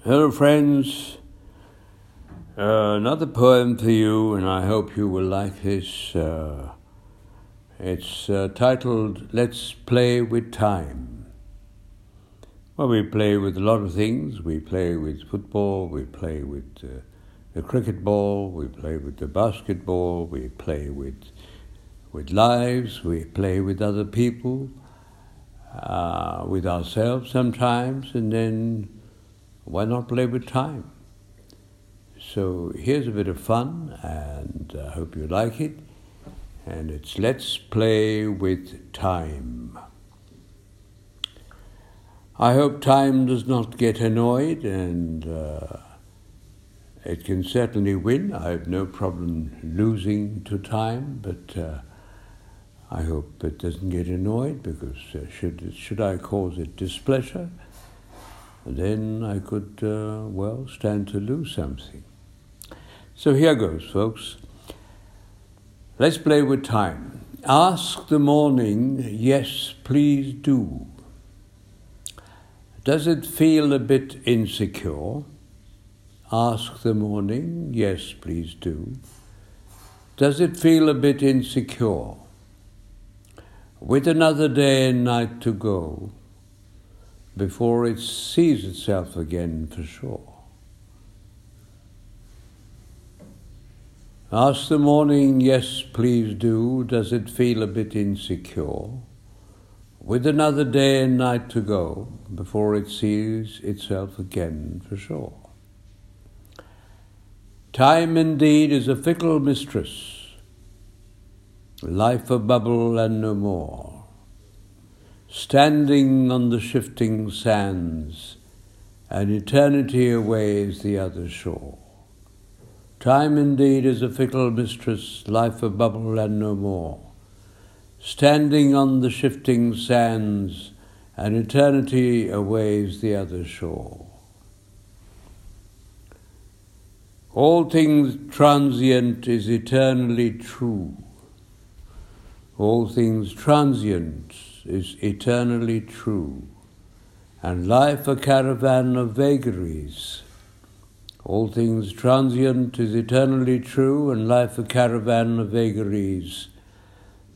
Hello, friends. Uh, another poem for you, and I hope you will like this. Uh, it's uh, titled Let's Play with Time. Well, we play with a lot of things. We play with football, we play with uh, the cricket ball, we play with the basketball, we play with, with lives, we play with other people, uh, with ourselves sometimes, and then why not play with time? So here's a bit of fun, and I hope you like it. And it's Let's Play with Time. I hope time does not get annoyed, and uh, it can certainly win. I have no problem losing to time, but uh, I hope it doesn't get annoyed because uh, should, should I cause it displeasure, then I could, uh, well, stand to lose something. So here goes, folks. Let's play with time. Ask the morning, yes, please do. Does it feel a bit insecure? Ask the morning, yes, please do. Does it feel a bit insecure? With another day and night to go before it sees itself again for sure. Ask the morning, yes, please do. Does it feel a bit insecure? With another day and night to go before it sees itself again for sure. Time indeed is a fickle mistress, life a bubble and no more, standing on the shifting sands, and eternity aways the other shore. Time indeed is a fickle mistress, life a bubble and no more. Standing on the shifting sands, and eternity aways the other shore. All things transient is eternally true. All things transient is eternally true. And life a caravan of vagaries all things transient is eternally true, and life a caravan of vagaries.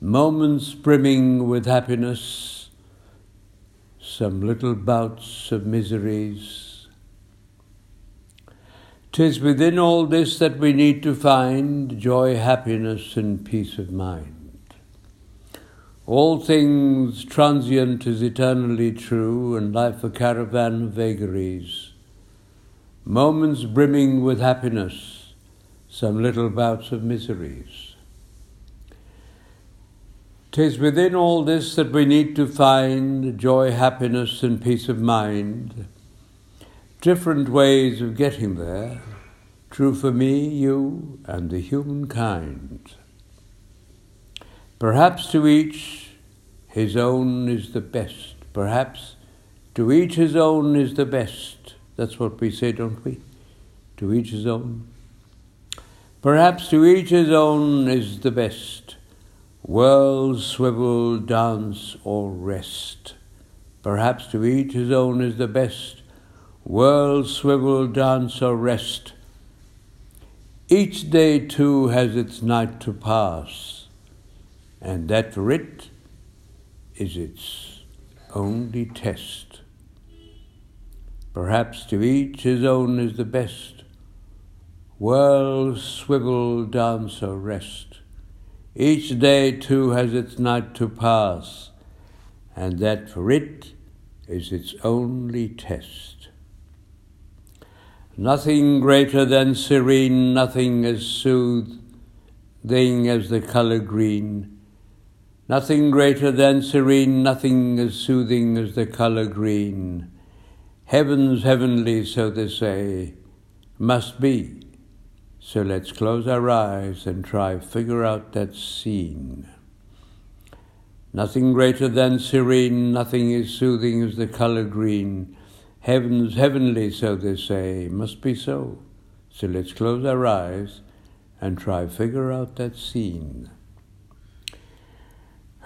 Moments brimming with happiness, some little bouts of miseries. Tis within all this that we need to find joy, happiness, and peace of mind. All things transient is eternally true, and life a caravan of vagaries moments brimming with happiness, some little bouts of miseries. Tis within all this that we need to find joy, happiness, and peace of mind. Different ways of getting there, true for me, you, and the humankind. Perhaps to each his own is the best. Perhaps to each his own is the best. That's what we say, don't we? To each his own. Perhaps to each his own is the best. Whirl, swivel, dance, or rest. Perhaps to each his own is the best. Whirl, swivel, dance, or rest. Each day, too, has its night to pass, and that for it is its only test. Perhaps to each his own is the best. Whirl, swivel, dance, or rest. Each day too has its night to pass, and that for it is its only test. Nothing greater than serene, nothing as soothing as the color green. Nothing greater than serene, nothing as soothing as the color green. Heaven's heavenly, so they say, must be. So let's close our eyes and try figure out that scene. Nothing greater than serene, nothing as soothing as the color green. Heaven's heavenly, so they say, must be so. So let's close our eyes and try figure out that scene.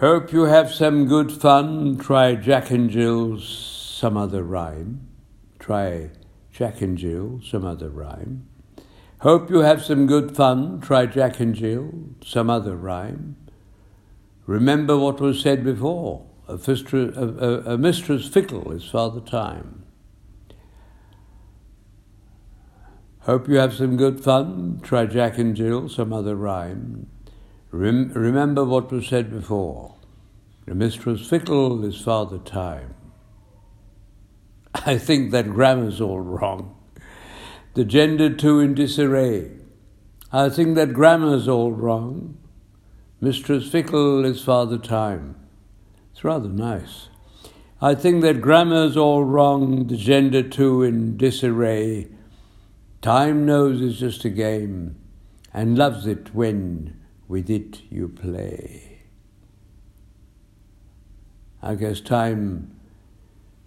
Hope you have some good fun. Try Jack and Jill, some other rhyme. Try Jack and Jill, some other rhyme. Hope you have some good fun, try Jack and Jill, some other rhyme. Remember what was said before, a, fistra, a, a, a mistress fickle is father time. Hope you have some good fun, try Jack and Jill, some other rhyme. Rem- remember what was said before, a mistress fickle is father time. I think that grammar's all wrong the gender too in disarray. I think that grammar's all wrong. Mistress Fickle is Father Time. It's rather nice. I think that grammar's all wrong, the gender too in disarray. Time knows it's just a game and loves it when with it you play. I guess time,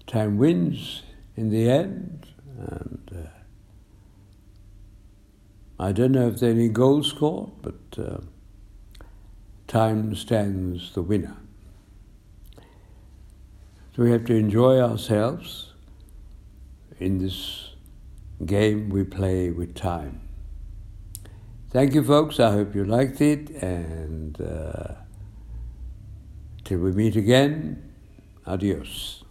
time wins in the end, and uh, I don't know if there's any goals scored, but uh, time stands the winner. So we have to enjoy ourselves in this game we play with time. Thank you, folks. I hope you liked it, and uh, till we meet again, adios.